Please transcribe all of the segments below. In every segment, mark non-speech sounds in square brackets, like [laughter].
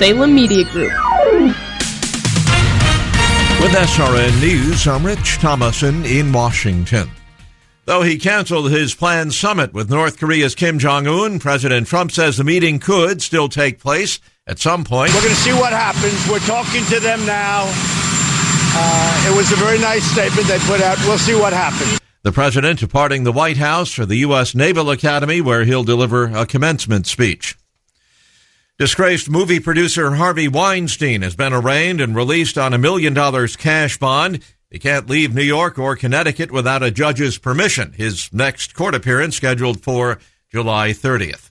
Salem Media Group. With SRN News, I'm Rich Thomason in Washington. Though he canceled his planned summit with North Korea's Kim Jong un, President Trump says the meeting could still take place at some point. We're going to see what happens. We're talking to them now. Uh, it was a very nice statement they put out. We'll see what happens. The president departing the White House for the U.S. Naval Academy, where he'll deliver a commencement speech. Disgraced movie producer Harvey Weinstein has been arraigned and released on a million dollars cash bond. He can't leave New York or Connecticut without a judge's permission. His next court appearance scheduled for July 30th.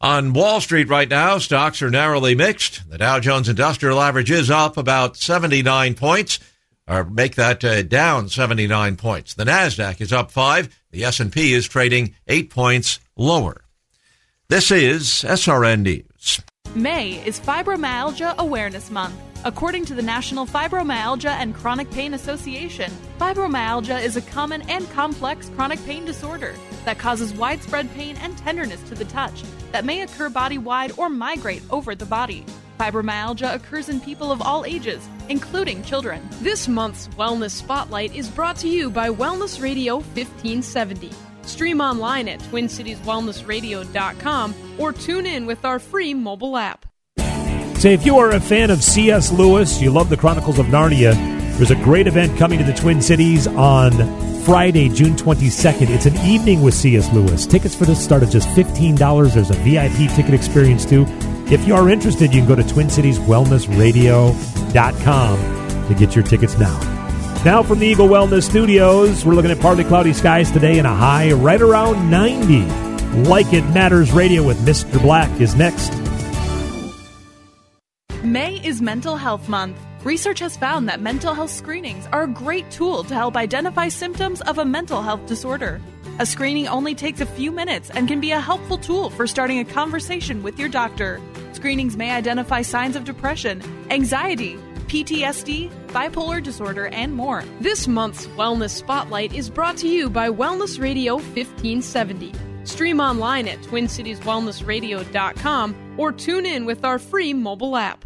On Wall Street right now, stocks are narrowly mixed. The Dow Jones Industrial Average is up about 79 points, or make that uh, down 79 points. The Nasdaq is up 5. The S&P is trading 8 points lower. This is SRN News. May is Fibromyalgia Awareness Month. According to the National Fibromyalgia and Chronic Pain Association, fibromyalgia is a common and complex chronic pain disorder that causes widespread pain and tenderness to the touch that may occur body wide or migrate over the body. Fibromyalgia occurs in people of all ages, including children. This month's Wellness Spotlight is brought to you by Wellness Radio 1570. Stream online at TwinCitiesWellnessRadio.com or tune in with our free mobile app. Say, if you are a fan of C.S. Lewis, you love the Chronicles of Narnia, there's a great event coming to the Twin Cities on Friday, June 22nd. It's an evening with C.S. Lewis. Tickets for this start at just $15. There's a VIP ticket experience, too. If you are interested, you can go to TwinCitiesWellnessRadio.com to get your tickets now. Now from the Eagle Wellness Studios, we're looking at partly cloudy skies today and a high right around 90. Like It Matters Radio with Mr. Black is next. May is Mental Health Month. Research has found that mental health screenings are a great tool to help identify symptoms of a mental health disorder. A screening only takes a few minutes and can be a helpful tool for starting a conversation with your doctor. Screenings may identify signs of depression, anxiety, PTSD, bipolar disorder, and more. This month's Wellness Spotlight is brought to you by Wellness Radio 1570. Stream online at TwinCitiesWellnessRadio.com or tune in with our free mobile app.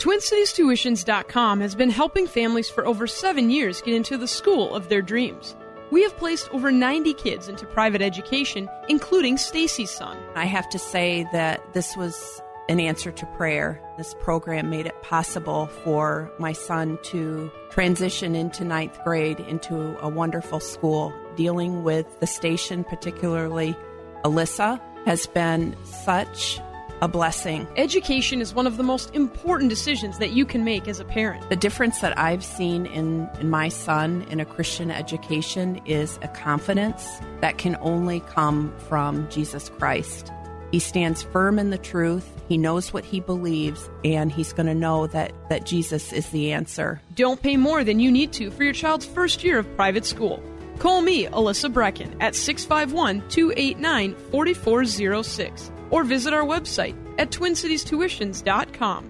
TwinCitiesTuitions.com has been helping families for over seven years get into the school of their dreams. We have placed over 90 kids into private education, including Stacy's son. I have to say that this was an answer to prayer. This program made it possible for my son to transition into ninth grade into a wonderful school. Dealing with the station, particularly Alyssa, has been such a blessing. Education is one of the most important decisions that you can make as a parent. The difference that I've seen in, in my son in a Christian education is a confidence that can only come from Jesus Christ. He stands firm in the truth. He knows what he believes, and he's going to know that, that Jesus is the answer. Don't pay more than you need to for your child's first year of private school. Call me, Alyssa Brecken, at 651 289 4406 or visit our website at twincitiestuitions.com.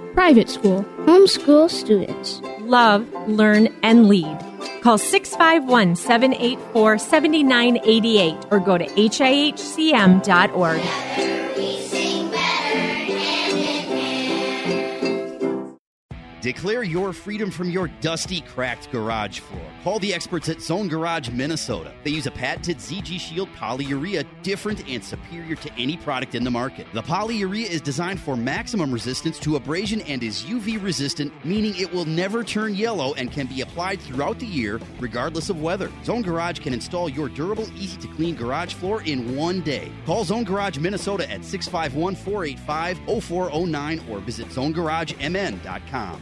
private school, homeschool students love, learn, and lead. Call 651 784 7988 or go to hihcm.org. Together we sing better. Hand in hand. Declare your freedom from your dusty, cracked garage floor. Call the experts at Zone Garage Minnesota. They use a patented ZG Shield polyurea, different and superior to any product in the market. The polyurea is designed for maximum resistance to abrasion and is UV resistant, meaning it will never turn yellow and can be applied throughout the year, regardless of weather. Zone Garage can install your durable, easy to clean garage floor in one day. Call Zone Garage Minnesota at 651 485 0409 or visit zonegaragemn.com.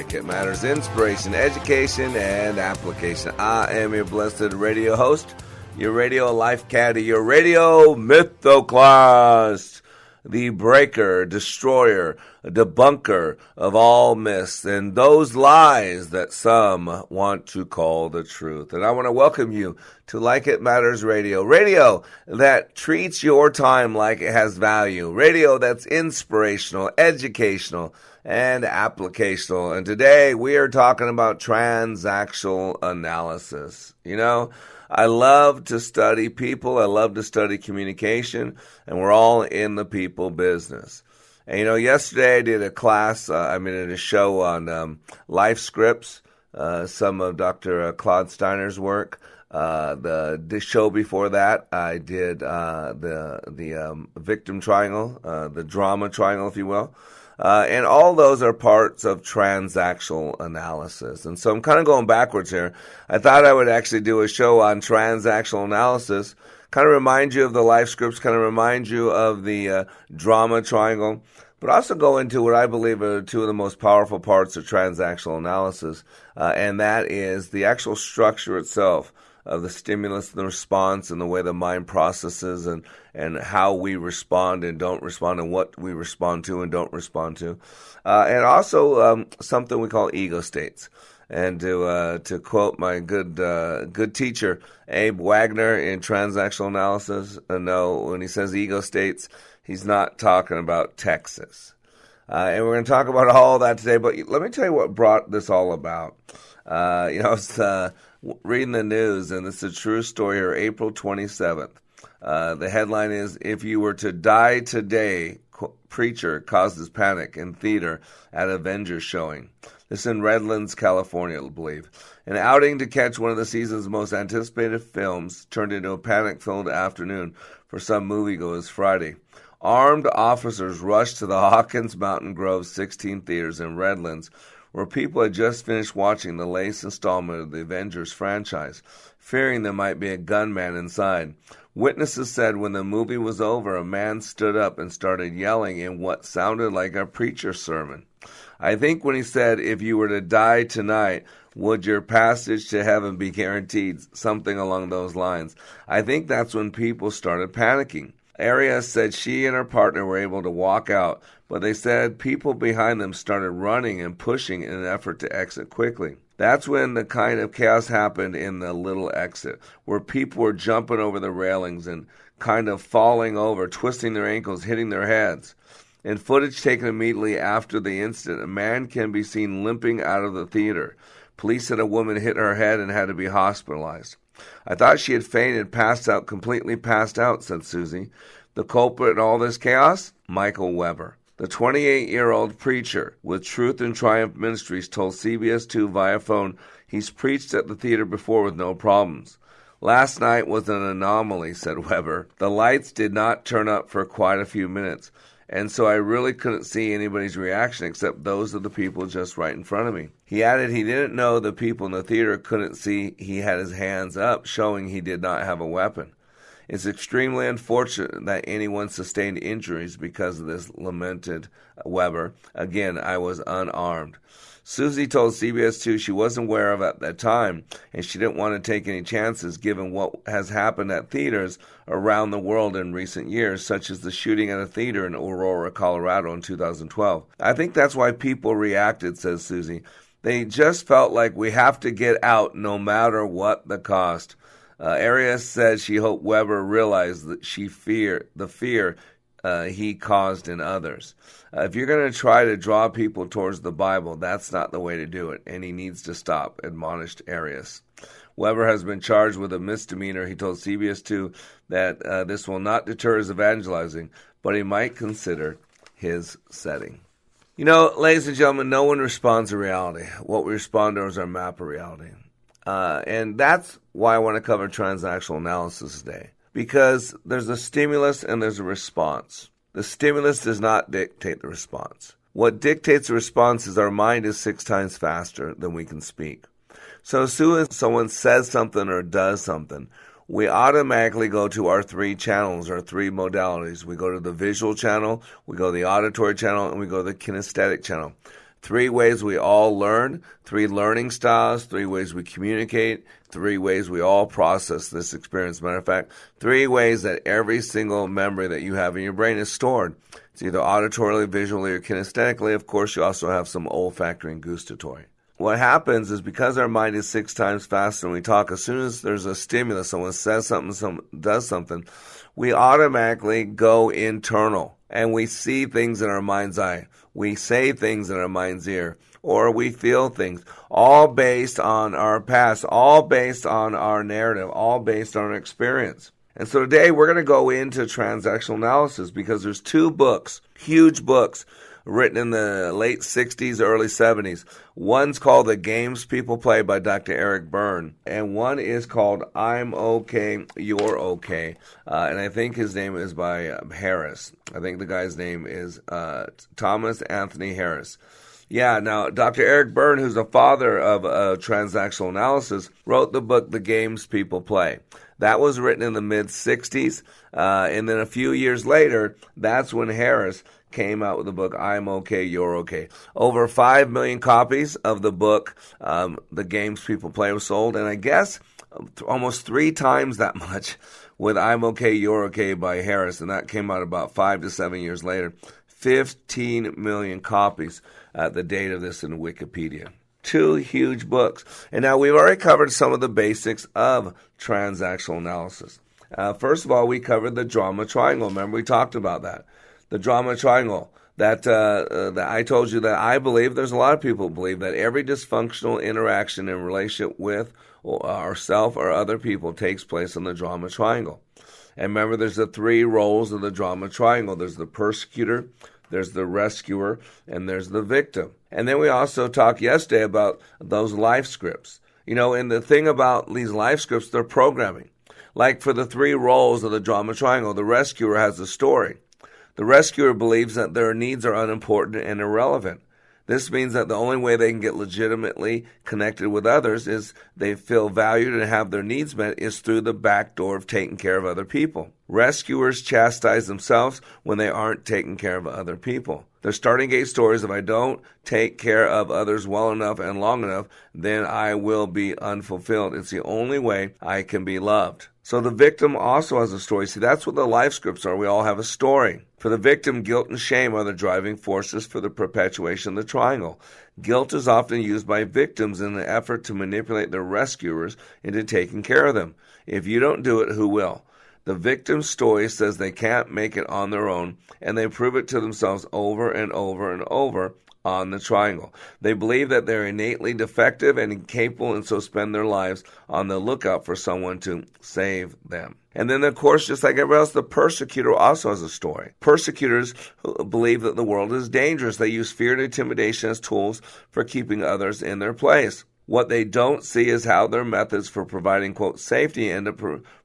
like it matters, inspiration, education, and application. I am your blessed radio host, your radio life caddy, your radio mythoclast, the breaker, destroyer, debunker of all myths and those lies that some want to call the truth. And I want to welcome you to Like It Matters Radio. Radio that treats your time like it has value. Radio that's inspirational, educational, and applicational. And today we are talking about transactional analysis. You know, I love to study people. I love to study communication, and we're all in the people business. And you know, yesterday I did a class. Uh, I mean, a show on um, life scripts. Uh, some of Dr. Claude Steiner's work. Uh, the, the show before that, I did uh, the the um, victim triangle, uh, the drama triangle, if you will. Uh, and all those are parts of transactional analysis. And so I'm kind of going backwards here. I thought I would actually do a show on transactional analysis, kind of remind you of the life scripts, kind of remind you of the uh, drama triangle, but also go into what I believe are two of the most powerful parts of transactional analysis, uh, and that is the actual structure itself of the stimulus and the response and the way the mind processes and, and how we respond and don't respond and what we respond to and don't respond to. Uh, and also um, something we call ego states. And to uh, to quote my good uh, good teacher Abe Wagner in transactional analysis, uh, no, when he says ego states, he's not talking about Texas. Uh, and we're going to talk about all that today. But let me tell you what brought this all about. Uh, you know, it's reading the news, and it's a true story here, April 27th. Uh, the headline is If You Were to Die Today, Preacher Causes Panic in Theater at Avengers Showing. This is in Redlands, California, I believe. An outing to catch one of the season's most anticipated films turned into a panic filled afternoon for some moviegoers Friday. Armed officers rushed to the Harkins Mountain Grove 16 theaters in Redlands where people had just finished watching the latest installment of the Avengers franchise, fearing there might be a gunman inside. Witnesses said when the movie was over, a man stood up and started yelling in what sounded like a preacher's sermon. I think when he said, If you were to die tonight, would your passage to heaven be guaranteed? Something along those lines. I think that's when people started panicking. Arias said she and her partner were able to walk out, but they said people behind them started running and pushing in an effort to exit quickly. That's when the kind of chaos happened in the little exit, where people were jumping over the railings and kind of falling over, twisting their ankles, hitting their heads. In footage taken immediately after the incident, a man can be seen limping out of the theater. Police said a woman hit her head and had to be hospitalized. I thought she had fainted, passed out, completely passed out, said Susie. The culprit in all this chaos? Michael Weber. The 28 year old preacher with Truth and Triumph Ministries told CBS 2 via phone he's preached at the theater before with no problems. Last night was an anomaly, said Weber. The lights did not turn up for quite a few minutes, and so I really couldn't see anybody's reaction except those of the people just right in front of me. He added he didn't know the people in the theater couldn't see he had his hands up, showing he did not have a weapon. It's extremely unfortunate that anyone sustained injuries because of this, lamented Weber. Again, I was unarmed. Susie told CBS 2 she wasn't aware of at that time, and she didn't want to take any chances given what has happened at theaters around the world in recent years, such as the shooting at a theater in Aurora, Colorado in 2012. I think that's why people reacted, says Susie. They just felt like we have to get out no matter what the cost. Uh, Arias said she hoped Weber realized that she fear the fear uh, he caused in others. Uh, if you're going to try to draw people towards the Bible, that's not the way to do it, and he needs to stop, admonished Arias. Weber has been charged with a misdemeanor. He told CBS 2 that uh, this will not deter his evangelizing, but he might consider his setting. You know, ladies and gentlemen, no one responds to reality. What we respond to is our map of reality. Uh, and that's why I want to cover transactional analysis today. Because there's a stimulus and there's a response. The stimulus does not dictate the response. What dictates the response is our mind is six times faster than we can speak. So as soon as someone says something or does something, we automatically go to our three channels, our three modalities. We go to the visual channel, we go to the auditory channel, and we go to the kinesthetic channel. Three ways we all learn, three learning styles, three ways we communicate, three ways we all process this experience. Matter of fact, three ways that every single memory that you have in your brain is stored. It's either auditorily, visually, or kinesthetically. Of course, you also have some olfactory and gustatory. What happens is because our mind is six times faster when we talk, as soon as there's a stimulus, someone says something, someone does something, we automatically go internal and we see things in our mind's eye. We say things in our mind's ear or we feel things, all based on our past, all based on our narrative, all based on our experience. And so today we're going to go into transactional analysis because there's two books, huge books written in the late 60s, early 70s. One's called The Games People Play by Dr. Eric Berne, and one is called I'm Okay, You're Okay. Uh, and I think his name is by Harris. I think the guy's name is uh, Thomas Anthony Harris. Yeah, now Dr. Eric Berne, who's the father of uh, transactional analysis, wrote the book The Games People Play. That was written in the mid 60s. Uh, and then a few years later, that's when Harris came out with the book I'm Okay, You're Okay. Over 5 million copies of the book, um, The Games People Play, was sold. And I guess almost three times that [laughs] much with I'm Okay, You're Okay by Harris. And that came out about five to seven years later. 15 million copies at the date of this in Wikipedia. Two huge books. And now we've already covered some of the basics of transactional analysis. Uh, first of all, we covered the drama triangle. Remember, we talked about that. The drama triangle. That, uh, uh, that I told you that I believe, there's a lot of people believe that every dysfunctional interaction in relationship with ourself or other people takes place in the drama triangle. And remember, there's the three roles of the drama triangle there's the persecutor, there's the rescuer, and there's the victim. And then we also talked yesterday about those life scripts. You know, and the thing about these life scripts, they're programming. Like for the three roles of the drama triangle, the rescuer has a story. The rescuer believes that their needs are unimportant and irrelevant. This means that the only way they can get legitimately connected with others is they feel valued and have their needs met is through the back door of taking care of other people. Rescuers chastise themselves when they aren't taking care of other people. The starting gate story is if I don't take care of others well enough and long enough, then I will be unfulfilled. It's the only way I can be loved. So the victim also has a story. See, that's what the life scripts are. We all have a story. For the victim, guilt and shame are the driving forces for the perpetuation of the triangle. Guilt is often used by victims in an effort to manipulate their rescuers into taking care of them. If you don't do it, who will? The victim's story says they can't make it on their own, and they prove it to themselves over and over and over on the triangle. They believe that they're innately defective and incapable, and so spend their lives on the lookout for someone to save them. And then, of course, just like everybody else, the persecutor also has a story. Persecutors believe that the world is dangerous. They use fear and intimidation as tools for keeping others in their place. What they don't see is how their methods for providing, quote, safety end up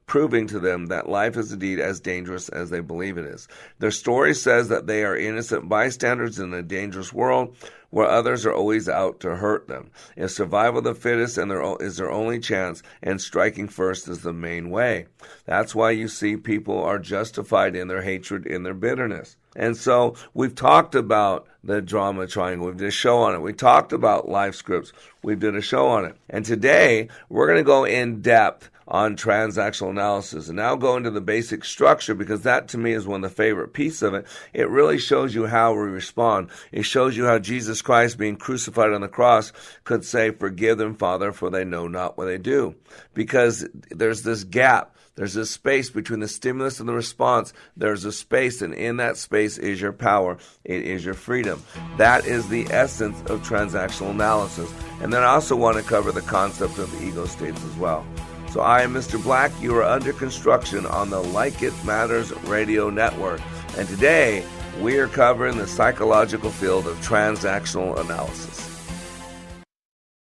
proving to them that life is indeed as dangerous as they believe it is. Their story says that they are innocent bystanders in a dangerous world where others are always out to hurt them. If survival of the fittest and their, is their only chance, and striking first is the main way. That's why you see people are justified in their hatred, in their bitterness. And so we've talked about the drama triangle. We've did a show on it. We talked about life scripts. We've did a show on it. And today we're going to go in depth on transactional analysis and now go into the basic structure because that to me is one of the favorite pieces of it. It really shows you how we respond. It shows you how Jesus Christ being crucified on the cross could say, forgive them, Father, for they know not what they do. Because there's this gap. There's a space between the stimulus and the response. There's a space, and in that space is your power. It is your freedom. That is the essence of transactional analysis. And then I also want to cover the concept of ego states as well. So I am Mr. Black. You are under construction on the Like It Matters radio network. And today we are covering the psychological field of transactional analysis.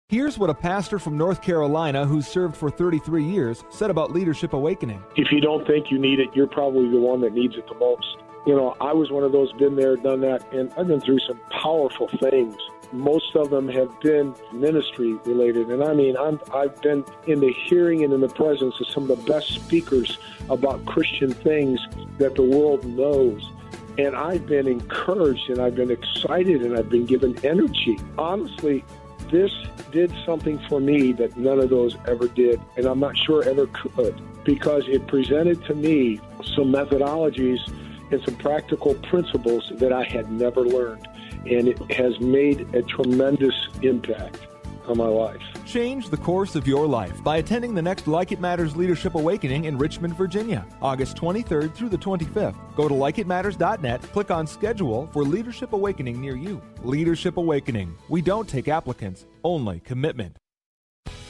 Here's what a pastor from North Carolina who served for 33 years said about Leadership Awakening. If you don't think you need it, you're probably the one that needs it the most. You know, I was one of those, been there, done that, and I've been through some powerful things. Most of them have been ministry related, and I mean, I'm, I've been in the hearing and in the presence of some of the best speakers about Christian things that the world knows. And I've been encouraged and I've been excited and I've been given energy. Honestly, this did something for me that none of those ever did, and I'm not sure ever could, because it presented to me some methodologies and some practical principles that I had never learned. And it has made a tremendous impact on my life. Change the course of your life by attending the next Like It Matters Leadership Awakening in Richmond, Virginia, August 23rd through the 25th. Go to likeitmatters.net, click on schedule for Leadership Awakening near you. Leadership Awakening. We don't take applicants, only commitment.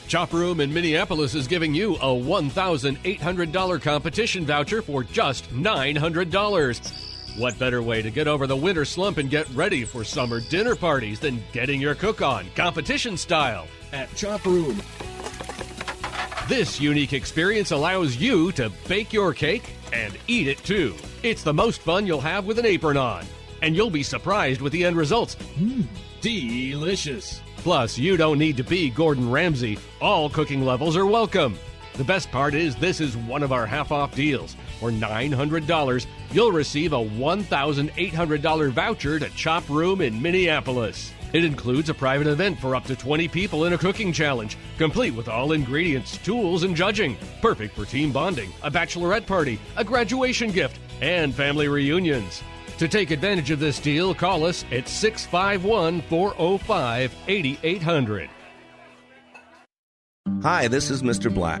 Chop Room in Minneapolis is giving you a $1,800 competition voucher for just $900. What better way to get over the winter slump and get ready for summer dinner parties than getting your cook on, competition style, at Chop Room? This unique experience allows you to bake your cake and eat it too. It's the most fun you'll have with an apron on, and you'll be surprised with the end results. Mmm, delicious. Plus, you don't need to be Gordon Ramsay. All cooking levels are welcome. The best part is this is one of our half off deals. For $900, you'll receive a $1,800 voucher to Chop Room in Minneapolis. It includes a private event for up to 20 people in a cooking challenge, complete with all ingredients, tools, and judging. Perfect for team bonding, a bachelorette party, a graduation gift, and family reunions. To take advantage of this deal, call us at 651 405 8800. Hi, this is Mr. Black.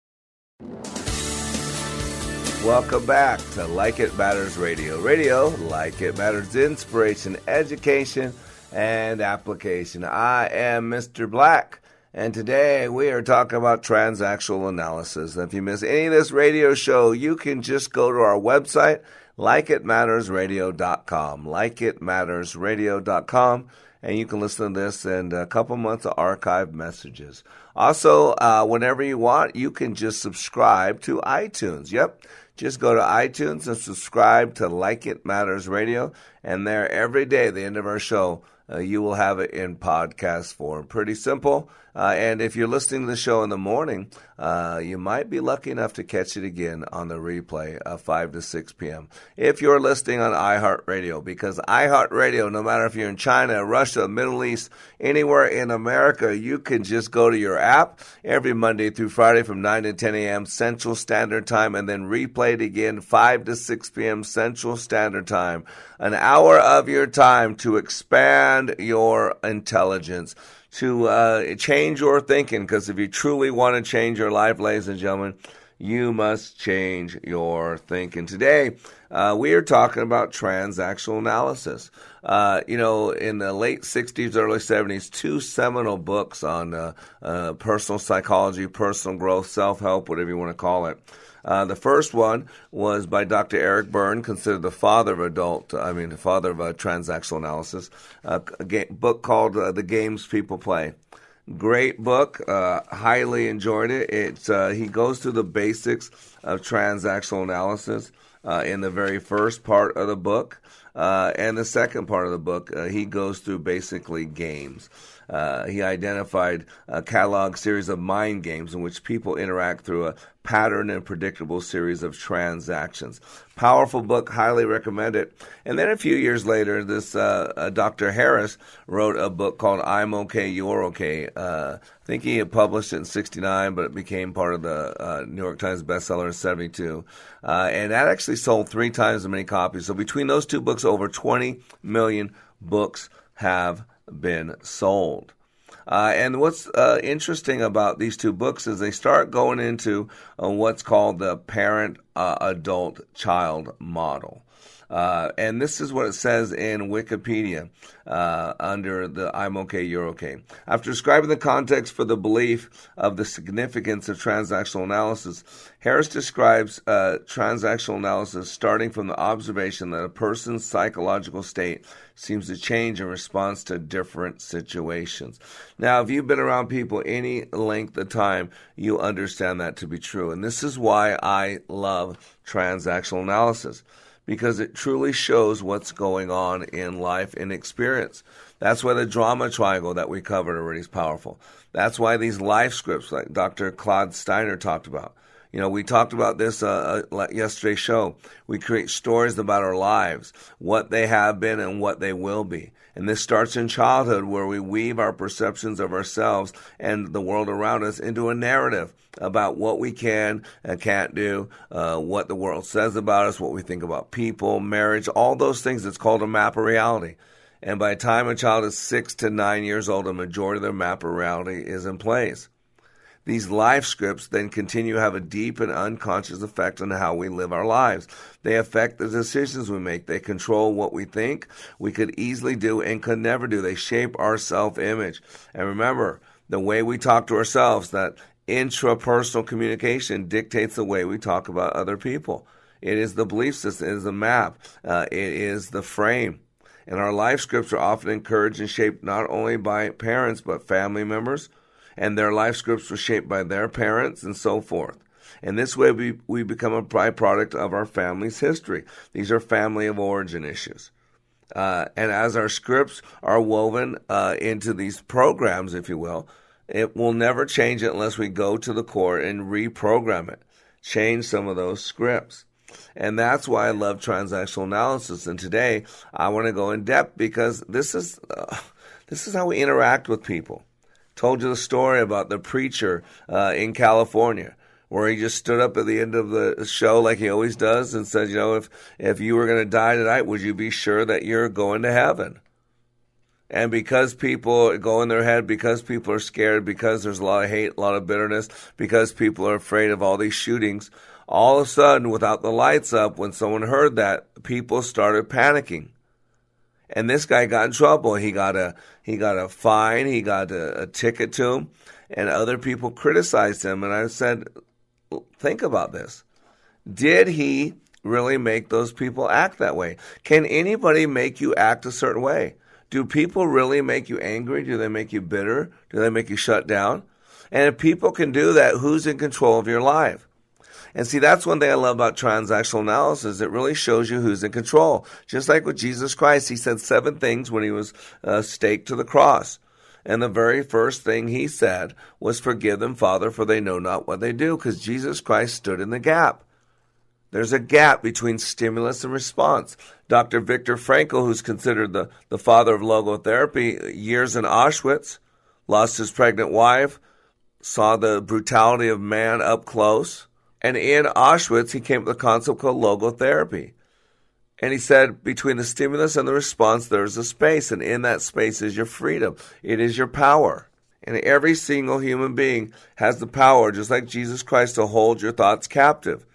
Welcome back to Like It Matters Radio. Radio, like it matters, inspiration, education, and application. I am Mr. Black, and today we are talking about transactional analysis. If you miss any of this radio show, you can just go to our website, likeitmattersradio.com. Likeitmattersradio.com and you can listen to this and a couple months of archived messages. Also, uh, whenever you want, you can just subscribe to iTunes. Yep. Just go to iTunes and subscribe to Like It Matters Radio. And there, every day, the end of our show, uh, you will have it in podcast form. Pretty simple. Uh, and if you're listening to the show in the morning, uh, you might be lucky enough to catch it again on the replay, of 5 to 6 p.m. If you're listening on iHeartRadio, because iHeartRadio, no matter if you're in China, Russia, Middle East, anywhere in America, you can just go to your app every Monday through Friday from 9 to 10 a.m. Central Standard Time and then replay it again 5 to 6 p.m. Central Standard Time. An hour of your time to expand your intelligence to uh, change your thinking. Because if you truly want to change your life, ladies and gentlemen, you must change your thinking. Today, uh, we are talking about transactional analysis. Uh, you know, in the late 60s, early 70s, two seminal books on uh, uh, personal psychology, personal growth, self help, whatever you want to call it. Uh, the first one was by Dr. Eric Berne, considered the father of adult, I mean, the father of uh, transactional analysis. Uh, a ga- book called uh, The Games People Play. Great book. Uh, highly enjoyed it. It's uh, he goes through the basics of transactional analysis in the very first part of the book, and the second part of the book he goes through basically games. Uh, he identified a catalog series of mind games in which people interact through a pattern and predictable series of transactions. Powerful book, highly recommend it. And then a few years later, this uh, uh, Dr. Harris wrote a book called "I'm Okay, You're Okay." Uh, I think he had published it in '69, but it became part of the uh, New York Times bestseller in '72, uh, and that actually sold three times as many copies. So between those two books, over 20 million books have been sold. Uh, and what's uh, interesting about these two books is they start going into uh, what's called the parent uh, adult child model. Uh, and this is what it says in Wikipedia uh, under the I'm okay, you're okay. After describing the context for the belief of the significance of transactional analysis, Harris describes uh, transactional analysis starting from the observation that a person's psychological state seems to change in response to different situations. Now, if you've been around people any length of time, you understand that to be true. And this is why I love transactional analysis because it truly shows what's going on in life and experience. That's why the drama triangle that we covered already is powerful. That's why these life scripts, like Dr. Claude Steiner talked about. You know, we talked about this uh, uh, yesterday's show. We create stories about our lives, what they have been and what they will be. And this starts in childhood where we weave our perceptions of ourselves and the world around us into a narrative about what we can and can't do, uh, what the world says about us, what we think about people, marriage, all those things. It's called a map of reality. And by the time a child is six to nine years old, a majority of their map of reality is in place. These life scripts then continue to have a deep and unconscious effect on how we live our lives. They affect the decisions we make. They control what we think we could easily do and could never do. They shape our self image. And remember, the way we talk to ourselves, that intrapersonal communication dictates the way we talk about other people. It is the belief system, it is the map, uh, it is the frame. And our life scripts are often encouraged and shaped not only by parents, but family members, and their life scripts were shaped by their parents and so forth. And this way we, we become a byproduct of our family's history. These are family of origin issues. Uh, and as our scripts are woven uh, into these programs, if you will, it will never change unless we go to the core and reprogram it, change some of those scripts. And that's why I love transactional analysis. And today I want to go in depth because this is uh, this is how we interact with people. Told you the story about the preacher uh, in California where he just stood up at the end of the show like he always does and said, you know, if if you were going to die tonight, would you be sure that you're going to heaven? And because people go in their head, because people are scared, because there's a lot of hate, a lot of bitterness, because people are afraid of all these shootings, all of a sudden, without the lights up, when someone heard that, people started panicking. And this guy got in trouble. He got a he got a fine. He got a, a ticket to him, and other people criticized him. And I said, think about this. Did he really make those people act that way? Can anybody make you act a certain way? Do people really make you angry? Do they make you bitter? Do they make you shut down? And if people can do that, who's in control of your life? And see, that's one thing I love about transactional analysis. It really shows you who's in control. Just like with Jesus Christ, he said seven things when he was uh, staked to the cross. And the very first thing he said was, Forgive them, Father, for they know not what they do, because Jesus Christ stood in the gap. There's a gap between stimulus and response. Dr. Viktor Frankl, who's considered the, the father of logotherapy, years in Auschwitz, lost his pregnant wife, saw the brutality of man up close. And in Auschwitz, he came up with a concept called logotherapy. And he said, between the stimulus and the response, there's a space, and in that space is your freedom. It is your power. And every single human being has the power, just like Jesus Christ, to hold your thoughts captive,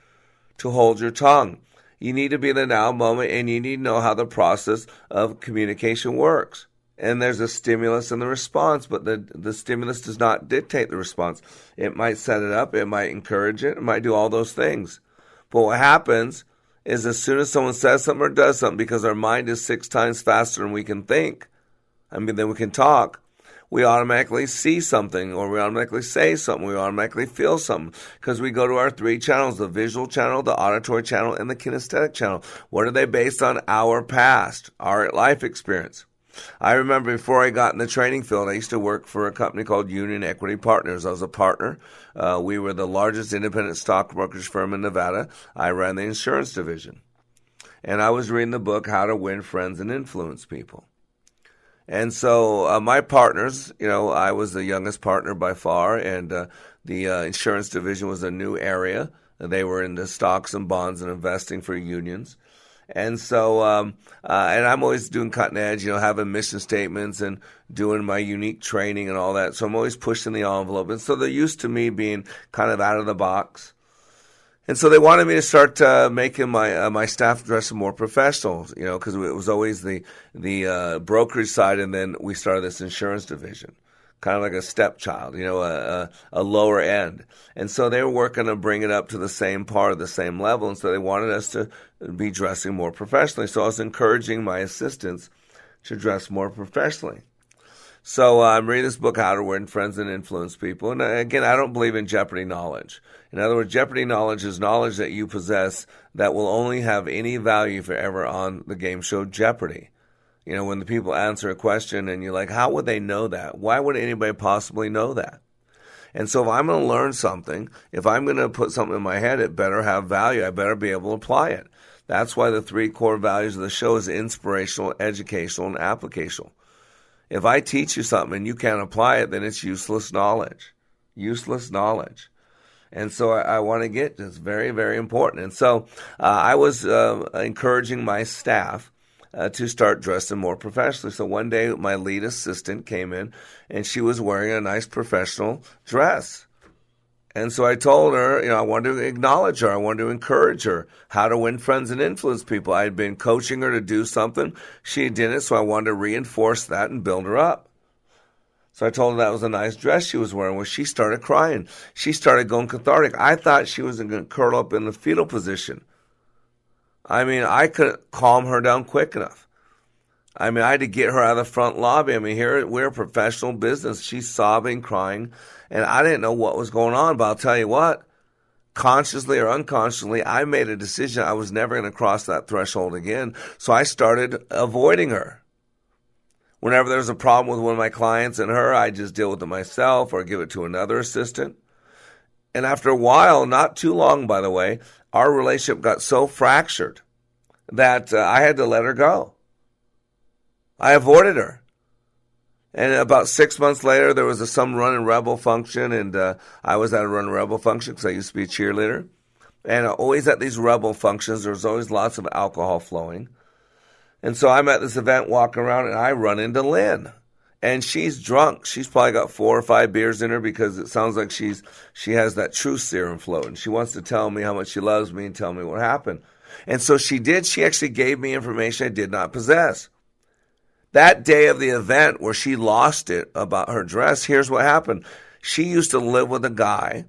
to hold your tongue. You need to be in the now moment, and you need to know how the process of communication works. And there's a stimulus and the response, but the, the stimulus does not dictate the response. It might set it up, it might encourage it, it might do all those things. But what happens is as soon as someone says something or does something, because our mind is six times faster than we can think, I mean, then we can talk, we automatically see something or we automatically say something, we automatically feel something because we go to our three channels the visual channel, the auditory channel, and the kinesthetic channel. What are they based on? Our past, our life experience. I remember before I got in the training field, I used to work for a company called Union Equity Partners. I was a partner. Uh, we were the largest independent stock brokerage firm in Nevada. I ran the insurance division. And I was reading the book, How to Win Friends and Influence People. And so uh, my partners, you know, I was the youngest partner by far, and uh, the uh, insurance division was a new area. They were into stocks and bonds and investing for unions. And so, um, uh, and I'm always doing cutting edge, you know, having mission statements and doing my unique training and all that. So I'm always pushing the envelope. And so they're used to me being kind of out of the box. And so they wanted me to start uh, making my uh, my staff dress more professional, you know, because it was always the the uh, brokerage side, and then we started this insurance division kind of like a stepchild, you know, a, a, a, lower end. And so they were working to bring it up to the same part of the same level. And so they wanted us to be dressing more professionally. So I was encouraging my assistants to dress more professionally. So uh, I'm reading this book, How to Win Friends and Influence People. And uh, again, I don't believe in Jeopardy knowledge. In other words, Jeopardy knowledge is knowledge that you possess that will only have any value you're ever on the game show Jeopardy. You know, when the people answer a question and you're like, how would they know that? Why would anybody possibly know that? And so if I'm going to learn something, if I'm going to put something in my head, it better have value. I better be able to apply it. That's why the three core values of the show is inspirational, educational, and applicational. If I teach you something and you can't apply it, then it's useless knowledge. Useless knowledge. And so I, I want to get this very, very important. And so uh, I was uh, encouraging my staff uh, to start dressing more professionally. So one day, my lead assistant came in, and she was wearing a nice professional dress. And so I told her, you know, I wanted to acknowledge her. I wanted to encourage her how to win friends and influence people. I had been coaching her to do something. She did it, so I wanted to reinforce that and build her up. So I told her that was a nice dress she was wearing. Well, she started crying. She started going cathartic. I thought she was going to curl up in the fetal position. I mean, I couldn't calm her down quick enough. I mean, I had to get her out of the front lobby. I mean, here we're a professional business. She's sobbing, crying, and I didn't know what was going on. But I'll tell you what, consciously or unconsciously, I made a decision I was never going to cross that threshold again. So I started avoiding her. Whenever there's a problem with one of my clients and her, I just deal with it myself or give it to another assistant. And after a while, not too long, by the way, our relationship got so fractured that uh, I had to let her go. I avoided her. And about six months later, there was a, some Runnin' Rebel function, and uh, I was at a Runnin' Rebel function because I used to be a cheerleader. And always at these rebel functions, there was always lots of alcohol flowing. And so I'm at this event walking around, and I run into Lynn and she's drunk. She's probably got four or five beers in her because it sounds like she's she has that truth serum floating. She wants to tell me how much she loves me and tell me what happened. And so she did. She actually gave me information I did not possess. That day of the event where she lost it about her dress, here's what happened. She used to live with a guy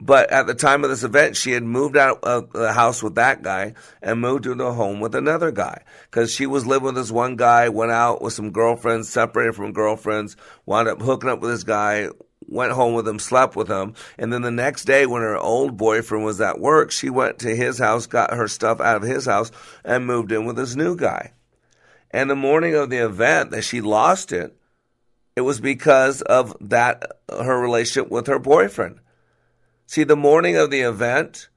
but at the time of this event, she had moved out of the house with that guy and moved to the home with another guy because she was living with this one guy, went out with some girlfriends, separated from girlfriends, wound up hooking up with this guy, went home with him, slept with him, and then the next day when her old boyfriend was at work, she went to his house, got her stuff out of his house, and moved in with this new guy. And the morning of the event that she lost it, it was because of that her relationship with her boyfriend. See, the morning of the event,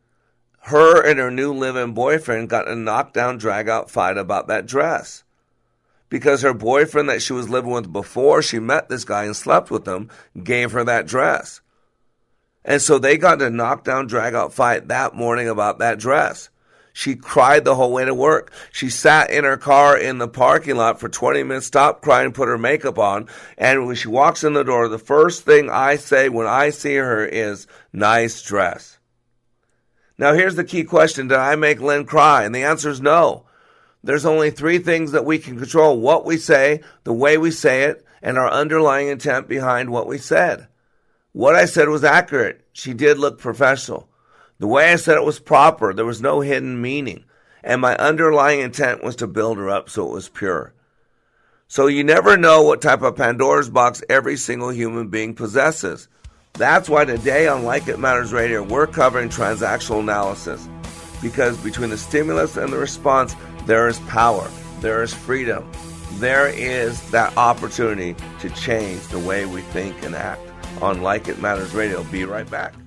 her and her new live-in boyfriend got in a knockdown, drag-out fight about that dress. Because her boyfriend that she was living with before she met this guy and slept with him gave her that dress. And so they got in a knockdown, drag-out fight that morning about that dress. She cried the whole way to work. She sat in her car in the parking lot for 20 minutes, stopped crying, put her makeup on, and when she walks in the door, the first thing I say when I see her is, nice dress. Now here's the key question. Did I make Lynn cry? And the answer is no. There's only three things that we can control. What we say, the way we say it, and our underlying intent behind what we said. What I said was accurate. She did look professional. The way I said it was proper. There was no hidden meaning. And my underlying intent was to build her up so it was pure. So you never know what type of Pandora's box every single human being possesses. That's why today on Like It Matters Radio, we're covering transactional analysis. Because between the stimulus and the response, there is power, there is freedom, there is that opportunity to change the way we think and act. On Like It Matters Radio, be right back.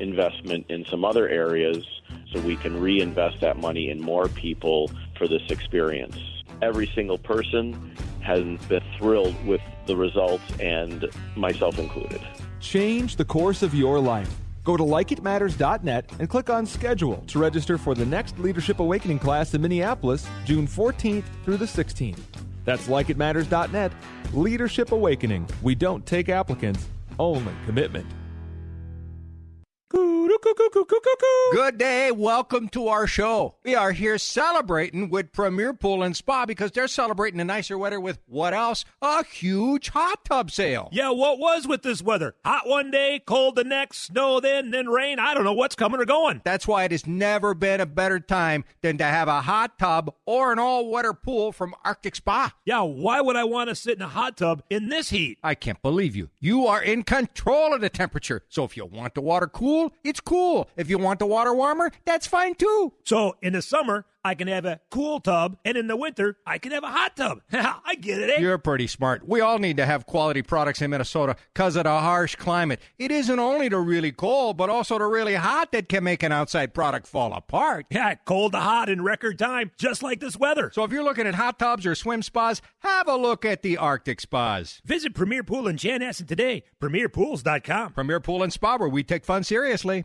investment in some other areas so we can reinvest that money in more people for this experience. Every single person has been thrilled with the results, and myself included. Change the course of your life. Go to likeitmatters.net and click on schedule to register for the next Leadership Awakening class in Minneapolis, June 14th through the 16th. That's likeitmatters.net. Leadership Awakening. We don't take applicants, only commitment. Good day. Welcome to our show. We are here celebrating with Premier Pool and Spa because they're celebrating the nicer weather with what else? A huge hot tub sale. Yeah, what was with this weather? Hot one day, cold the next, snow then, then rain. I don't know what's coming or going. That's why it has never been a better time than to have a hot tub or an all water pool from Arctic Spa. Yeah, why would I want to sit in a hot tub in this heat? I can't believe you. You are in control of the temperature. So if you want the water cool, it's cool. If you want the water warmer, that's fine too. So in the summer, I can have a cool tub, and in the winter, I can have a hot tub. [laughs] I get it, eh? You're pretty smart. We all need to have quality products in Minnesota because of the harsh climate. It isn't only the really cold, but also the really hot that can make an outside product fall apart. Yeah, cold to hot in record time, just like this weather. So if you're looking at hot tubs or swim spas, have a look at the Arctic Spas. Visit Premier Pool in Chanhassen today. PremierPools.com. Premier Pool and Spa, where we take fun seriously.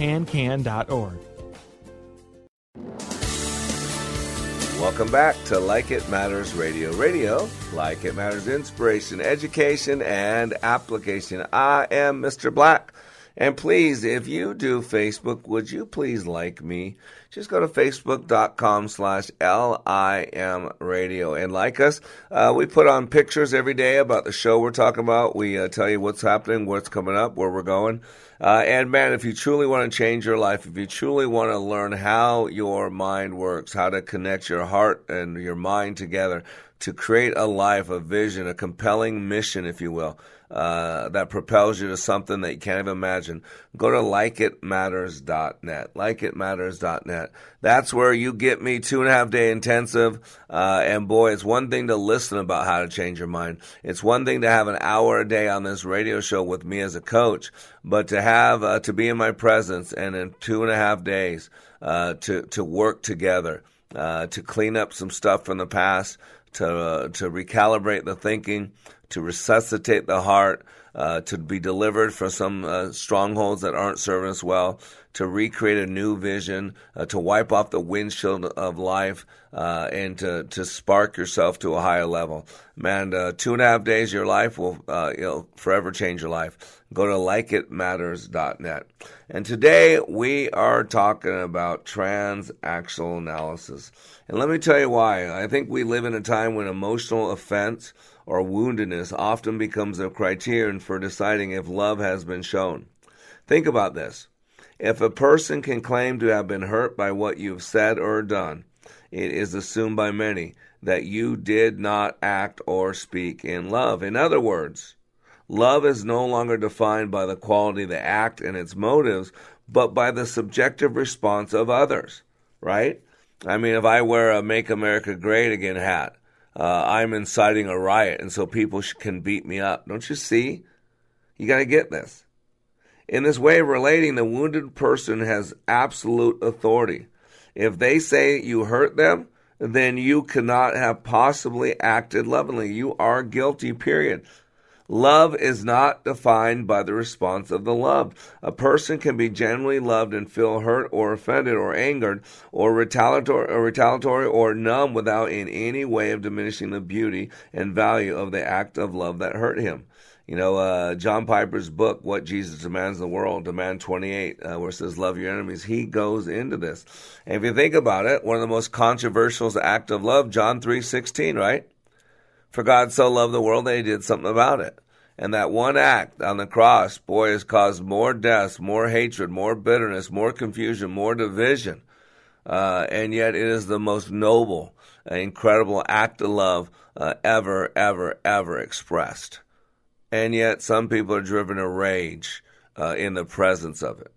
pancan.org. Welcome back to Like It Matters Radio. Radio, like it matters, inspiration, education, and application. I am Mr. Black, And please, if you do Facebook, would you please like me? Just go to facebook.com slash LIM radio and like us. Uh, we put on pictures every day about the show we're talking about. We uh, tell you what's happening, what's coming up, where we're going. Uh, and man, if you truly want to change your life, if you truly want to learn how your mind works, how to connect your heart and your mind together to create a life, a vision, a compelling mission, if you will, uh, that propels you to something that you can't even imagine, go to likeitmatters.net. Likeitmatters.net. That's where you get me two and a half day intensive. Uh, and boy, it's one thing to listen about how to change your mind. It's one thing to have an hour a day on this radio show with me as a coach, but to have, uh, to be in my presence and in two and a half days, uh, to, to work together, uh, to clean up some stuff from the past, to uh, to recalibrate the thinking, to resuscitate the heart, uh, to be delivered from some uh, strongholds that aren't serving us well, to recreate a new vision, uh, to wipe off the windshield of life, uh, and to to spark yourself to a higher level. Man, uh, two and a half days of your life will you know forever change your life. Go to likeitmatters.net. And today we are talking about transactional analysis. And let me tell you why. I think we live in a time when emotional offense or woundedness often becomes a criterion for deciding if love has been shown. Think about this. If a person can claim to have been hurt by what you've said or done, it is assumed by many that you did not act or speak in love. In other words, Love is no longer defined by the quality of the act and its motives, but by the subjective response of others, right? I mean, if I wear a Make America Great Again hat, uh, I'm inciting a riot, and so people can beat me up. Don't you see? You got to get this. In this way of relating, the wounded person has absolute authority. If they say you hurt them, then you cannot have possibly acted lovingly. You are guilty, period. Love is not defined by the response of the loved. A person can be genuinely loved and feel hurt or offended or angered or retaliatory or, retaliatory or numb without in any way of diminishing the beauty and value of the act of love that hurt him. You know, uh, John Piper's book, What Jesus Demands the World, Demand 28, uh, where it says, Love your enemies, he goes into this. And if you think about it, one of the most controversial acts of love, John 3.16, right? For God so loved the world that he did something about it. And that one act on the cross, boy, has caused more deaths, more hatred, more bitterness, more confusion, more division. Uh, and yet it is the most noble, incredible act of love uh, ever, ever, ever expressed. And yet some people are driven to rage uh, in the presence of it.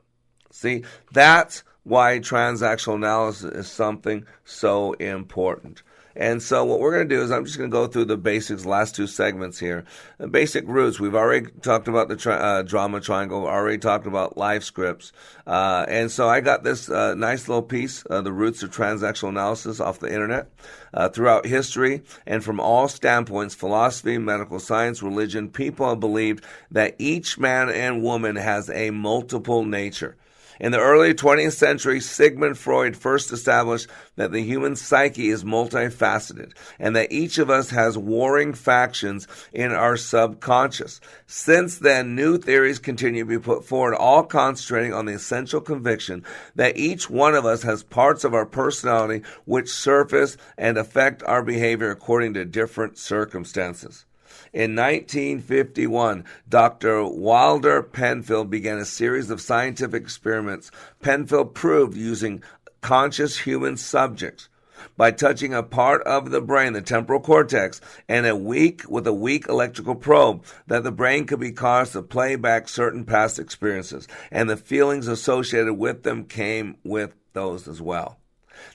See, that's why transactional analysis is something so important. And so what we're going to do is I'm just going to go through the basics, last two segments here. The basic roots. We've already talked about the tri- uh, drama triangle. Already talked about life scripts. Uh, and so I got this uh, nice little piece, the roots of transactional analysis, off the internet. Uh, throughout history and from all standpoints, philosophy, medical science, religion, people have believed that each man and woman has a multiple nature. In the early 20th century, Sigmund Freud first established that the human psyche is multifaceted and that each of us has warring factions in our subconscious. Since then, new theories continue to be put forward, all concentrating on the essential conviction that each one of us has parts of our personality which surface and affect our behavior according to different circumstances. In 1951, Dr. Wilder Penfield began a series of scientific experiments. Penfield proved using conscious human subjects by touching a part of the brain, the temporal cortex, and a weak with a weak electrical probe, that the brain could be caused to play back certain past experiences, and the feelings associated with them came with those as well.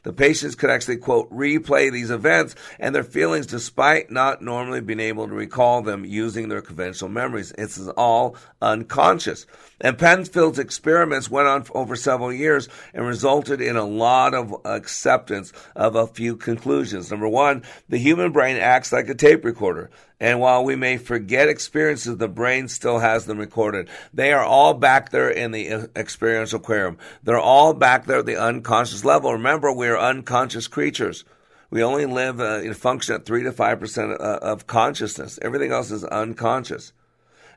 The patients could actually, quote, replay these events and their feelings despite not normally being able to recall them using their conventional memories. It's all unconscious. And Penfield's experiments went on over several years and resulted in a lot of acceptance of a few conclusions. Number one, the human brain acts like a tape recorder. And while we may forget experiences, the brain still has them recorded. They are all back there in the experiential aquarium. They're all back there at the unconscious level. Remember, we're unconscious creatures. We only live uh, and function at 3 to 5% uh, of consciousness. Everything else is unconscious.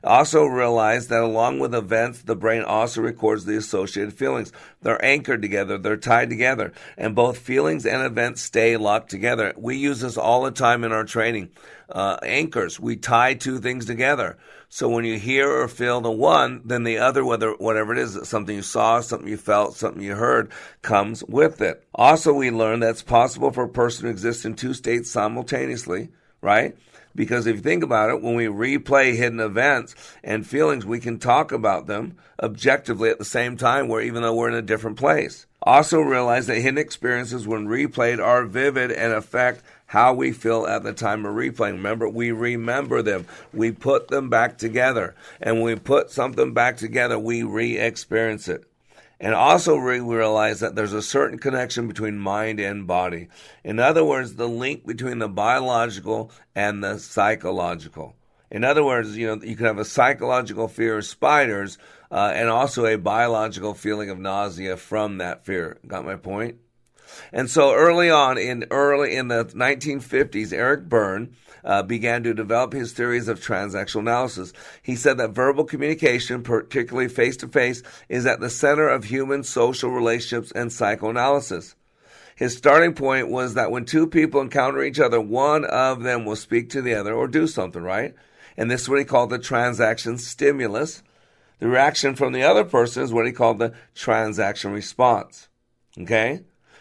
Also realize that along with events, the brain also records the associated feelings. They're anchored together, they're tied together, and both feelings and events stay locked together. We use this all the time in our training. Uh, anchors, we tie two things together. So when you hear or feel the one, then the other, whether whatever it is, something you saw, something you felt, something you heard, comes with it. Also, we learn that it's possible for a person to exist in two states simultaneously, right? Because if you think about it, when we replay hidden events and feelings, we can talk about them objectively at the same time, where even though we're in a different place. Also realize that hidden experiences, when replayed, are vivid and affect how we feel at the time of replaying. Remember, we remember them. We put them back together. And when we put something back together, we re experience it. And also we realize that there's a certain connection between mind and body. In other words, the link between the biological and the psychological. In other words, you know, you can have a psychological fear of spiders uh, and also a biological feeling of nausea from that fear. Got my point? And so early on in early in the 1950s, Eric Berne uh, began to develop his theories of transactional analysis. He said that verbal communication, particularly face to face, is at the center of human social relationships and psychoanalysis. His starting point was that when two people encounter each other, one of them will speak to the other or do something, right? And this is what he called the transaction stimulus. The reaction from the other person is what he called the transaction response. Okay?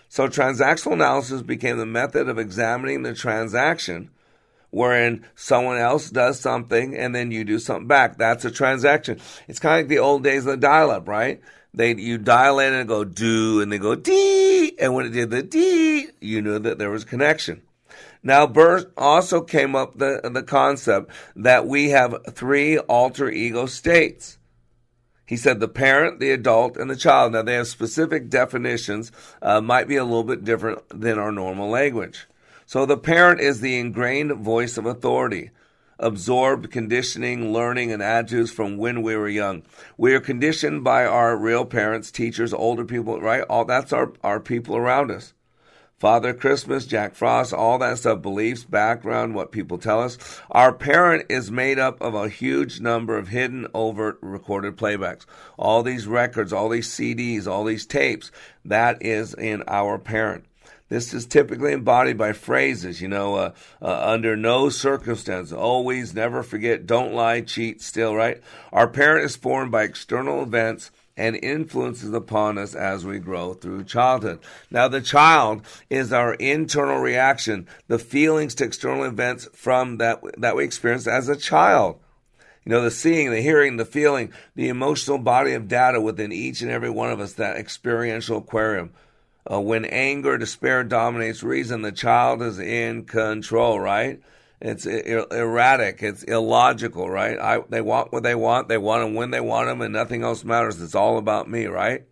So transactional analysis became the method of examining the transaction wherein someone else does something and then you do something back. That's a transaction. It's kind of like the old days of the dial-up, right? They you dial in and go do and they go D and when it did the D, you knew that there was a connection. Now Berne also came up the the concept that we have three alter ego states. He said the parent, the adult, and the child. Now they have specific definitions, uh, might be a little bit different than our normal language. So the parent is the ingrained voice of authority, absorbed conditioning, learning, and attitudes from when we were young. We are conditioned by our real parents, teachers, older people, right? All that's our, our people around us. Father Christmas, Jack Frost, all that stuff, beliefs, background, what people tell us. Our parent is made up of a huge number of hidden, overt, recorded playbacks. All these records, all these CDs, all these tapes, that is in our parent. This is typically embodied by phrases, you know, uh, uh, under no circumstance, always, never forget, don't lie, cheat, steal, right? Our parent is formed by external events and influences upon us as we grow through childhood. Now, the child is our internal reaction, the feelings to external events from that, that we experience as a child. You know, the seeing, the hearing, the feeling, the emotional body of data within each and every one of us, that experiential aquarium. Uh, when anger, despair dominates reason, the child is in control, right? It's erratic. It's illogical, right? I, they want what they want. They want them when they want them, and nothing else matters. It's all about me, right?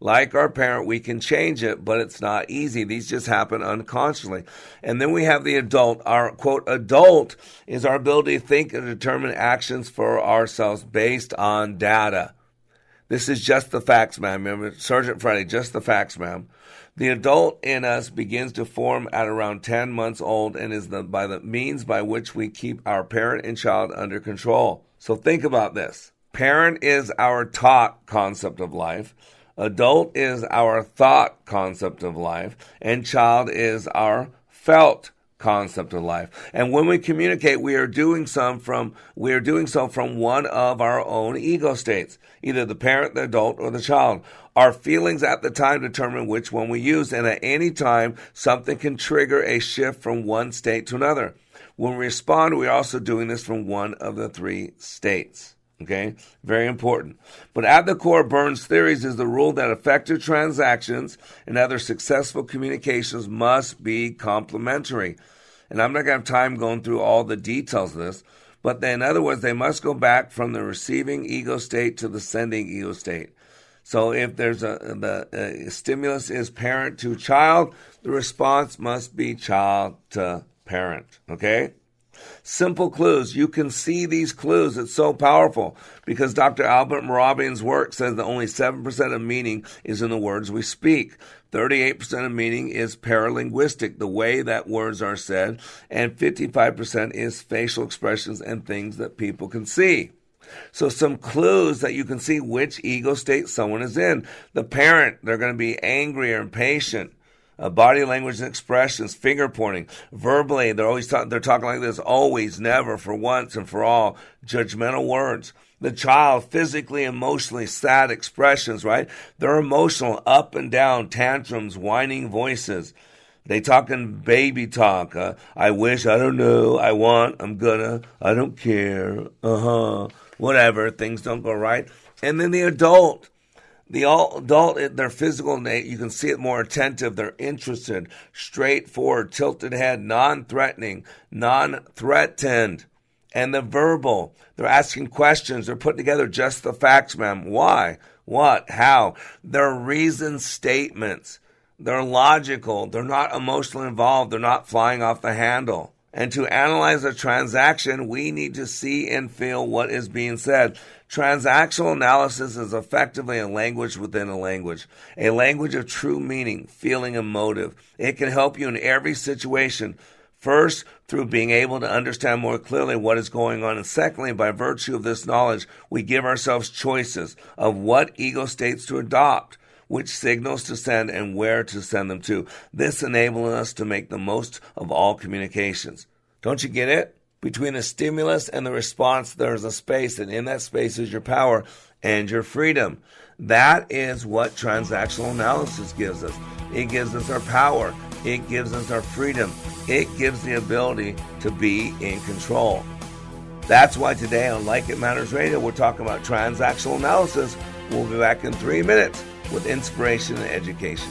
Like our parent, we can change it, but it's not easy. These just happen unconsciously. And then we have the adult. Our quote, adult is our ability to think and determine actions for ourselves based on data. This is just the facts, ma'am. Remember, Sergeant Friday, just the facts, ma'am. The adult in us begins to form at around 10 months old and is the, by the means by which we keep our parent and child under control. So think about this. Parent is our taught concept of life. Adult is our thought concept of life. And child is our felt concept of life. And when we communicate, we are doing some from we are doing so from one of our own ego states, either the parent, the adult, or the child. Our feelings at the time determine which one we use, and at any time, something can trigger a shift from one state to another. When we respond, we are also doing this from one of the three states. Okay, very important. But at the core, Berne's theories is the rule that effective transactions and other successful communications must be complementary. And I'm not going to have time going through all the details of this, but in other words, they must go back from the receiving ego state to the sending ego state. So if there's a the stimulus is parent to child, the response must be child to parent. Okay. Simple clues. You can see these clues. It's so powerful because Dr. Albert Mehrabian's work says that only 7% of meaning is in the words we speak. 38% of meaning is paralinguistic, the way that words are said, and 55% is facial expressions and things that people can see. So, some clues that you can see which ego state someone is in. The parent, they're going to be angry or impatient. Uh, body language and expressions, finger pointing, verbally, they're always talking, they're talking like this, always, never, for once and for all, judgmental words. The child, physically, emotionally, sad expressions, right? They're emotional, up and down, tantrums, whining voices. They talking baby talk. Uh, I wish, I don't know, I want, I'm gonna, I don't care, uh huh, whatever. Things don't go right. And then the adult. The adult, their physical, you can see it more attentive. They're interested, straightforward, tilted head, non threatening, non threatened. And the verbal, they're asking questions. They're putting together just the facts, ma'am. Why? What? How? They're reason statements. They're logical. They're not emotionally involved. They're not flying off the handle. And to analyze a transaction, we need to see and feel what is being said. Transactional analysis is effectively a language within a language, a language of true meaning, feeling, and motive. It can help you in every situation. First, through being able to understand more clearly what is going on. And secondly, by virtue of this knowledge, we give ourselves choices of what ego states to adopt which signals to send and where to send them to. This enabling us to make the most of all communications. Don't you get it? Between the stimulus and the response, there's a space, and in that space is your power and your freedom. That is what transactional analysis gives us. It gives us our power, it gives us our freedom, it gives the ability to be in control. That's why today on Like It Matters Radio, we're talking about transactional analysis. We'll be back in three minutes with inspiration and education.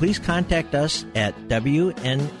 please contact us at wnav-video.com.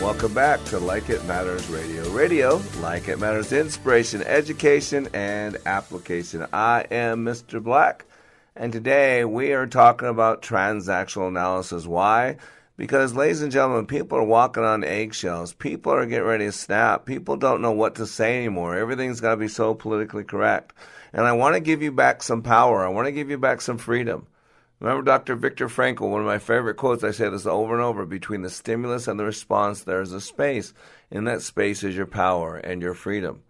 Welcome back to Like It Matters Radio. Radio, like it matters, inspiration, education, and application. I am Mr. Black, and today we are talking about transactional analysis. Why? Because, ladies and gentlemen, people are walking on eggshells. People are getting ready to snap. People don't know what to say anymore. Everything's got to be so politically correct. And I want to give you back some power. I want to give you back some freedom. Remember Dr. Viktor Frankl, one of my favorite quotes, I say this over and over between the stimulus and the response, there's a space. In that space is your power and your freedom.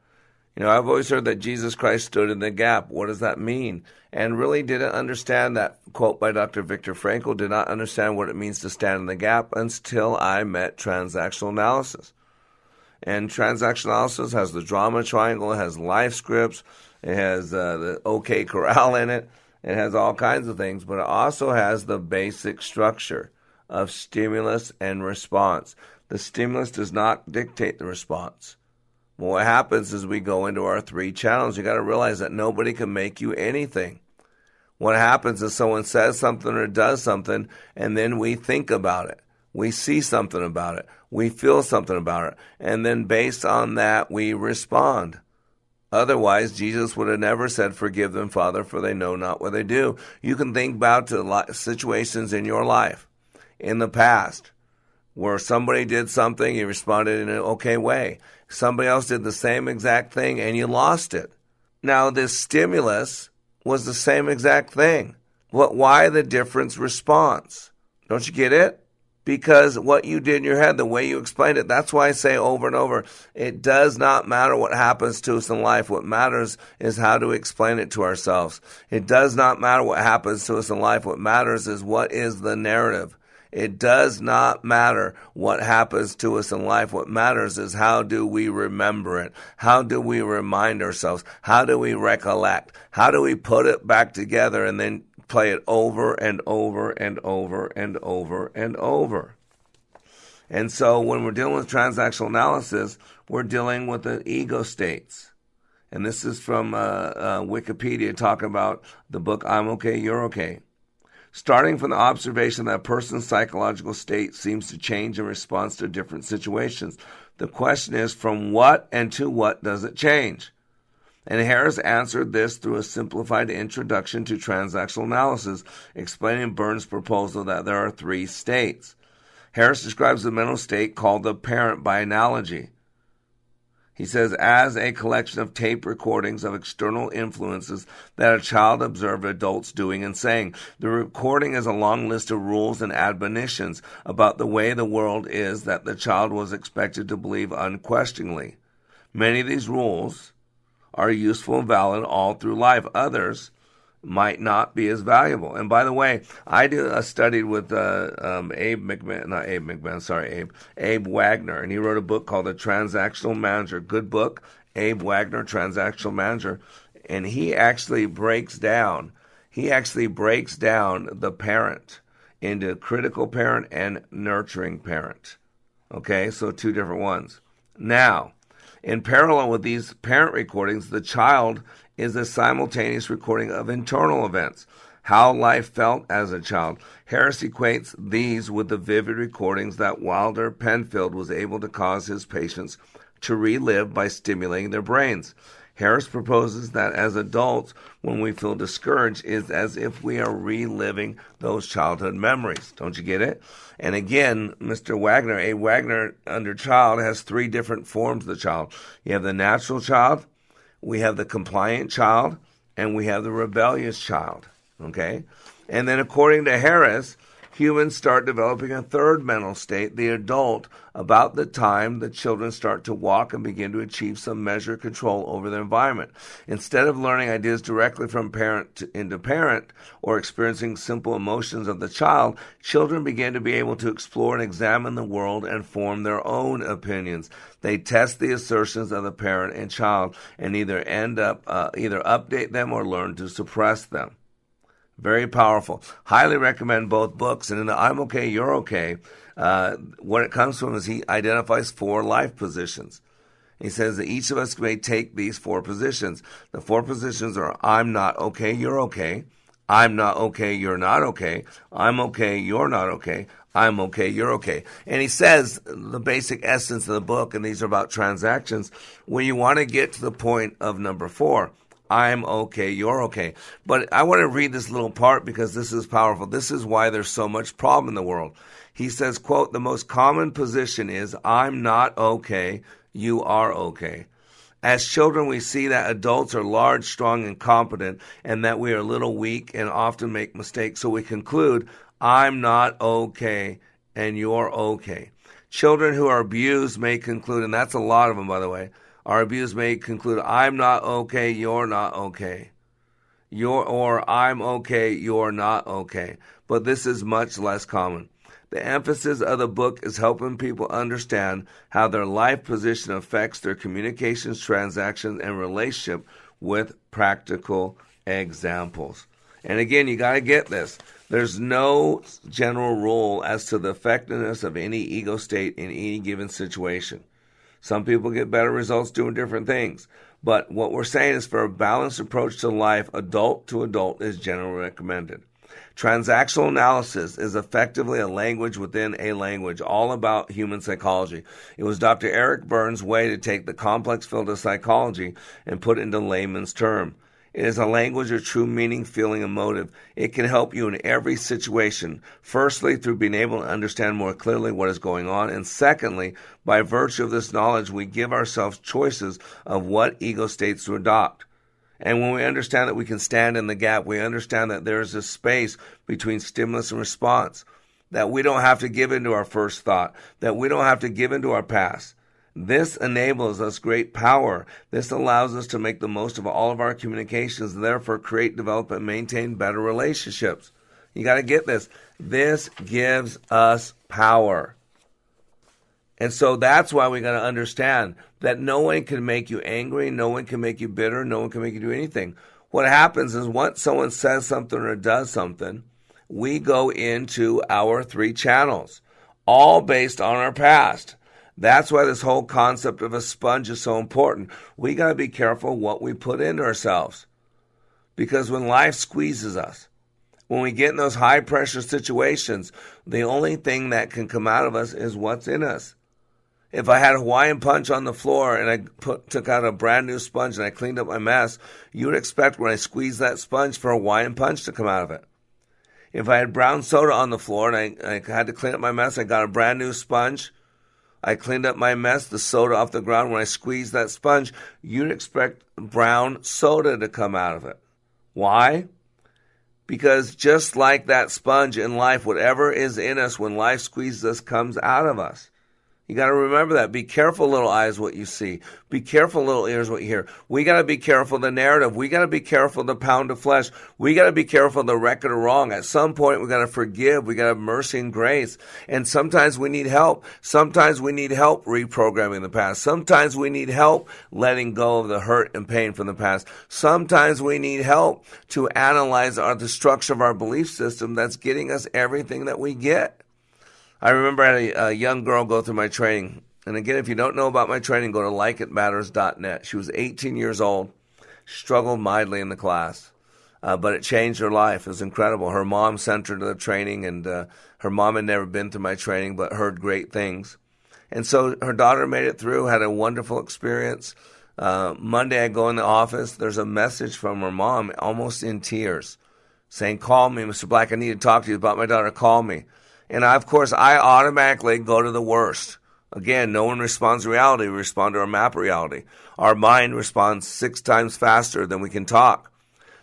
You know, I've always heard that Jesus Christ stood in the gap. What does that mean? And really didn't understand that quote by Dr. Viktor Frankl, did not understand what it means to stand in the gap until I met transactional analysis. And transactional analysis has the drama triangle, has life scripts, it has uh, the OK Corral in it. It has all kinds of things, but it also has the basic structure of stimulus and response. The stimulus does not dictate the response. What happens is we go into our three channels. You got to realize that nobody can make you anything. What happens is someone says something or does something, and then we think about it. We see something about it. We feel something about it. And then based on that, we respond. Otherwise, Jesus would have never said, Forgive them, Father, for they know not what they do. You can think back to situations in your life in the past where somebody did something, you responded in an okay way. Somebody else did the same exact thing and you lost it. Now, this stimulus was the same exact thing. What, why the difference response? Don't you get it? Because what you did in your head, the way you explained it, that's why I say over and over, it does not matter what happens to us in life. What matters is how to explain it to ourselves. It does not matter what happens to us in life. What matters is what is the narrative. It does not matter what happens to us in life. What matters is how do we remember it? How do we remind ourselves? How do we recollect? How do we put it back together and then play it over and over and over and over and over. And so when we're dealing with transactional analysis, we're dealing with the ego states. And this is from uh, uh, Wikipedia talking about the book I'm Okay, You're Okay. Starting from the observation that a person's psychological state seems to change in response to different situations, the question is from what and to what does it change? And Harris answered this through a simplified introduction to transactional analysis, explaining Berne's proposal that there are three states. Harris describes the mental state called the parent by analogy. He says, as a collection of tape recordings of external influences that a child observed adults doing and saying. The recording is a long list of rules and admonitions about the way the world is that the child was expected to believe unquestioningly. Many of these rules, are useful and valid all through life. Others might not be as valuable. And by the way, I did a study with uh, um, Abe McMahon, not Abe McMahon, sorry, Abe, Abe Wagner, and he wrote a book called The Transactional Manager. Good book, Abe Wagner, Transactional Manager. And he actually breaks down, he actually breaks down the parent into critical parent and nurturing parent. Okay, so two different ones. Now, in parallel with these parent recordings, the child is a simultaneous recording of internal events, how life felt as a child. Harris equates these with the vivid recordings that Wilder Penfield was able to cause his patients to relive by stimulating their brains. Harris proposes that as adults, when we feel discouraged, is as if we are reliving those childhood memories. Don't you get it? And again, Mr. Wagner, a Wagner under child has three different forms of the child. You have the natural child, we have the compliant child, and we have the rebellious child. Okay? And then according to Harris, humans start developing a third mental state, the adult, about the time the children start to walk and begin to achieve some measure of control over their environment. Instead of learning ideas directly from parent to, into parent or experiencing simple emotions of the child, children begin to be able to explore and examine the world and form their own opinions. They test the assertions of the parent and child and either end up uh, either update them or learn to suppress them. Very powerful. Highly recommend both books. And in the I'm Okay, You're Okay, uh, what it comes from is he identifies four life positions. He says that each of us may take these four positions. The four positions are I'm not okay, you're okay. I'm not okay, you're not okay. I'm okay, you're not okay. I'm okay, you're okay. And he says the basic essence of the book, and these are about transactions, when you want to get to the point of number four, I'm okay, you're okay. But I want to read this little part because this is powerful. This is why there's so much problem in the world. He says, quote, the most common position is I'm not okay, you are okay. As children, we see that adults are large, strong, and competent, and that we are a little weak and often make mistakes. So we conclude, I'm not okay, and you're okay. Children who are abused may conclude, and that's a lot of them, by the way, are abused may conclude, I'm not okay, you're not okay. You're, or I'm okay, you're not okay. But this is much less common. The emphasis of the book is helping people understand how their life position affects their communications, transactions, and relationship with practical examples. And again, you got to get this. There's no general rule as to the effectiveness of any ego state in any given situation. Some people get better results doing different things. But what we're saying is for a balanced approach to life, adult to adult is generally recommended. Transactional analysis is effectively a language within a language, all about human psychology. It was Dr. Eric Berne's way to take the complex field of psychology and put it into layman's term. It is a language of true meaning, feeling, and motive. It can help you in every situation. Firstly, through being able to understand more clearly what is going on. And secondly, by virtue of this knowledge, we give ourselves choices of what ego states to adopt. And when we understand that we can stand in the gap, we understand that there is a space between stimulus and response, that we don't have to give into our first thought, that we don't have to give into our past. This enables us great power. This allows us to make the most of all of our communications therefore create, develop, and maintain better relationships. You got to get this. This gives us power. And so that's why we got to understand that no one can make you angry, no one can make you bitter, no one can make you do anything. What happens is once someone says something or does something, we go into our three channels, all based on our past. That's why this whole concept of a sponge is so important. We got to be careful what we put into ourselves. Because when life squeezes us, when we get in those high pressure situations, the only thing that can come out of us is what's in us. If I had Hawaiian punch on the floor and I put, took out a brand new sponge and I cleaned up my mess, you would expect when I squeezed that sponge for Hawaiian punch to come out of it. If I had brown soda on the floor and I, I had to clean up my mess, I got a brand new sponge. I cleaned up my mess, the soda off the ground. When I squeezed that sponge, you'd expect brown soda to come out of it. Why? Because just like that sponge in life, whatever is in us when life squeezes us comes out of us. You got to remember that. Be careful, little eyes, what you see. Be careful, little ears, what you hear. We got to be careful the narrative. We got to be careful the pound of flesh. We got to be careful the record of wrong. At some point, we got to forgive. We got to have mercy and grace. And sometimes we need help. Sometimes we need help reprogramming the past. Sometimes we need help letting go of the hurt and pain from the past. Sometimes we need help to analyze our, the structure of our belief system that's getting us everything that we get. I remember I had a, a, young girl go through my training. And again, if you don't know about my training, go to likeitmatters.net. She was 18 years old, struggled mightily in the class, uh, but it changed her life. It was incredible. Her mom sent her to the training, and uh, her mom had never been through my training, but heard great things. And so her daughter made it through, had a wonderful experience. Uh, Monday, I go in the office. There's a message from her mom, almost in tears, saying, Call me, Mr. Black. I need to talk to you about my daughter. Call me. And I, of course, I automatically go to the worst. Again, no one responds to reality. We respond to our map reality. Our mind responds six times faster than we can talk.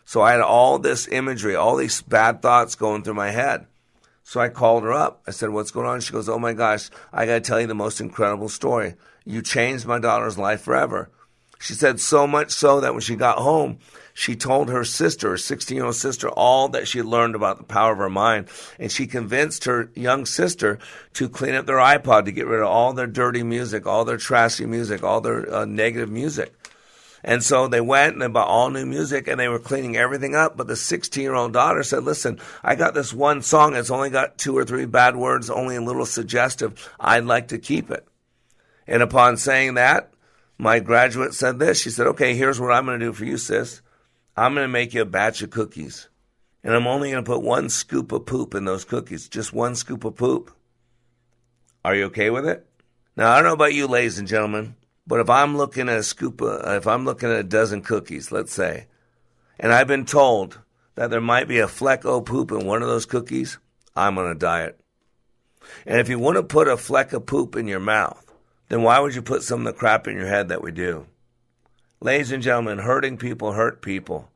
So I had all this imagery, all these bad thoughts going through my head. So I called her up. I said, What's going on? She goes, Oh my gosh, I got to tell you the most incredible story. You changed my daughter's life forever. She said, So much so that when she got home, she told her sister, her 16 year old sister, all that she had learned about the power of her mind. And she convinced her young sister to clean up their iPod, to get rid of all their dirty music, all their trashy music, all their uh, negative music. And so they went and they bought all new music and they were cleaning everything up. But the 16 year old daughter said, Listen, I got this one song. It's only got two or three bad words, only a little suggestive. I'd like to keep it. And upon saying that, my graduate said this. She said, Okay, here's what I'm going to do for you, sis. I'm going to make you a batch of cookies. And I'm only going to put one scoop of poop in those cookies, just one scoop of poop. Are you okay with it? Now, I don't know about you, ladies and gentlemen, but if I'm looking at a scoop, of, if I'm looking at a dozen cookies, let's say, and I've been told that there might be a fleck of poop in one of those cookies, I'm on a diet. And if you want to put a fleck of poop in your mouth, then why would you put some of the crap in your head that we do? Ladies and gentlemen, hurting people hurt people.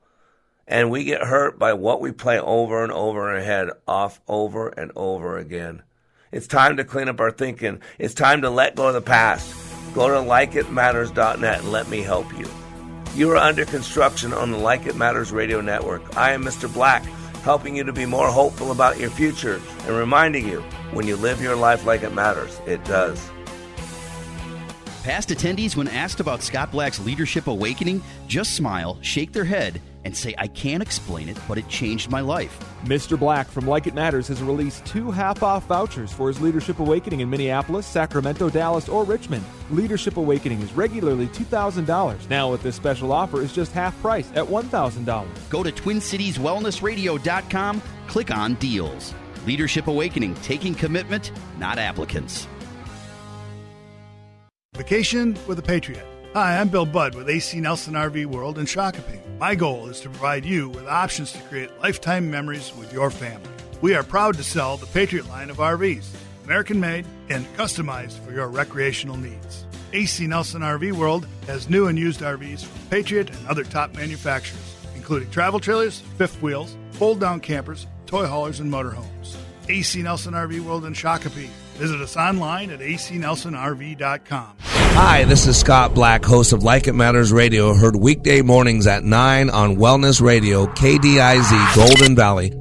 And we get hurt by what we play over and over our head, off over and over again. It's time to clean up our thinking. It's time to let go of the past. Go to likeitmatters.net and let me help you. You are under construction on the Like It Matters radio network. I am Mr. Black, helping you to be more hopeful about your future and reminding you when you live your life like it matters, it does. Past attendees, when asked about Scott Black's Leadership Awakening, just smile, shake their head, and say, I can't explain it, but it changed my life. Mr. Black from Like It Matters has released two half off vouchers for his Leadership Awakening in Minneapolis, Sacramento, Dallas, or Richmond. Leadership Awakening is regularly $2,000. Now, with this special offer, is just half price at $1,000. Go to TwinCitiesWellnessRadio.com, click on Deals. Leadership Awakening, taking commitment, not applicants. Vacation with a Patriot. Hi, I'm Bill Budd with AC Nelson RV World in Shakopee. My goal is to provide you with options to create lifetime memories with your family. We are proud to sell the Patriot line of RVs, American made and customized for your recreational needs. AC Nelson RV World has new and used RVs from Patriot and other top manufacturers, including travel trailers, fifth wheels, fold down campers, toy haulers, and motorhomes. AC Nelson RV World in Shakopee. Visit us online at acnelsonrv.com. Hi, this is Scott Black, host of Like It Matters Radio, heard weekday mornings at 9 on Wellness Radio, KDIZ, Golden Valley.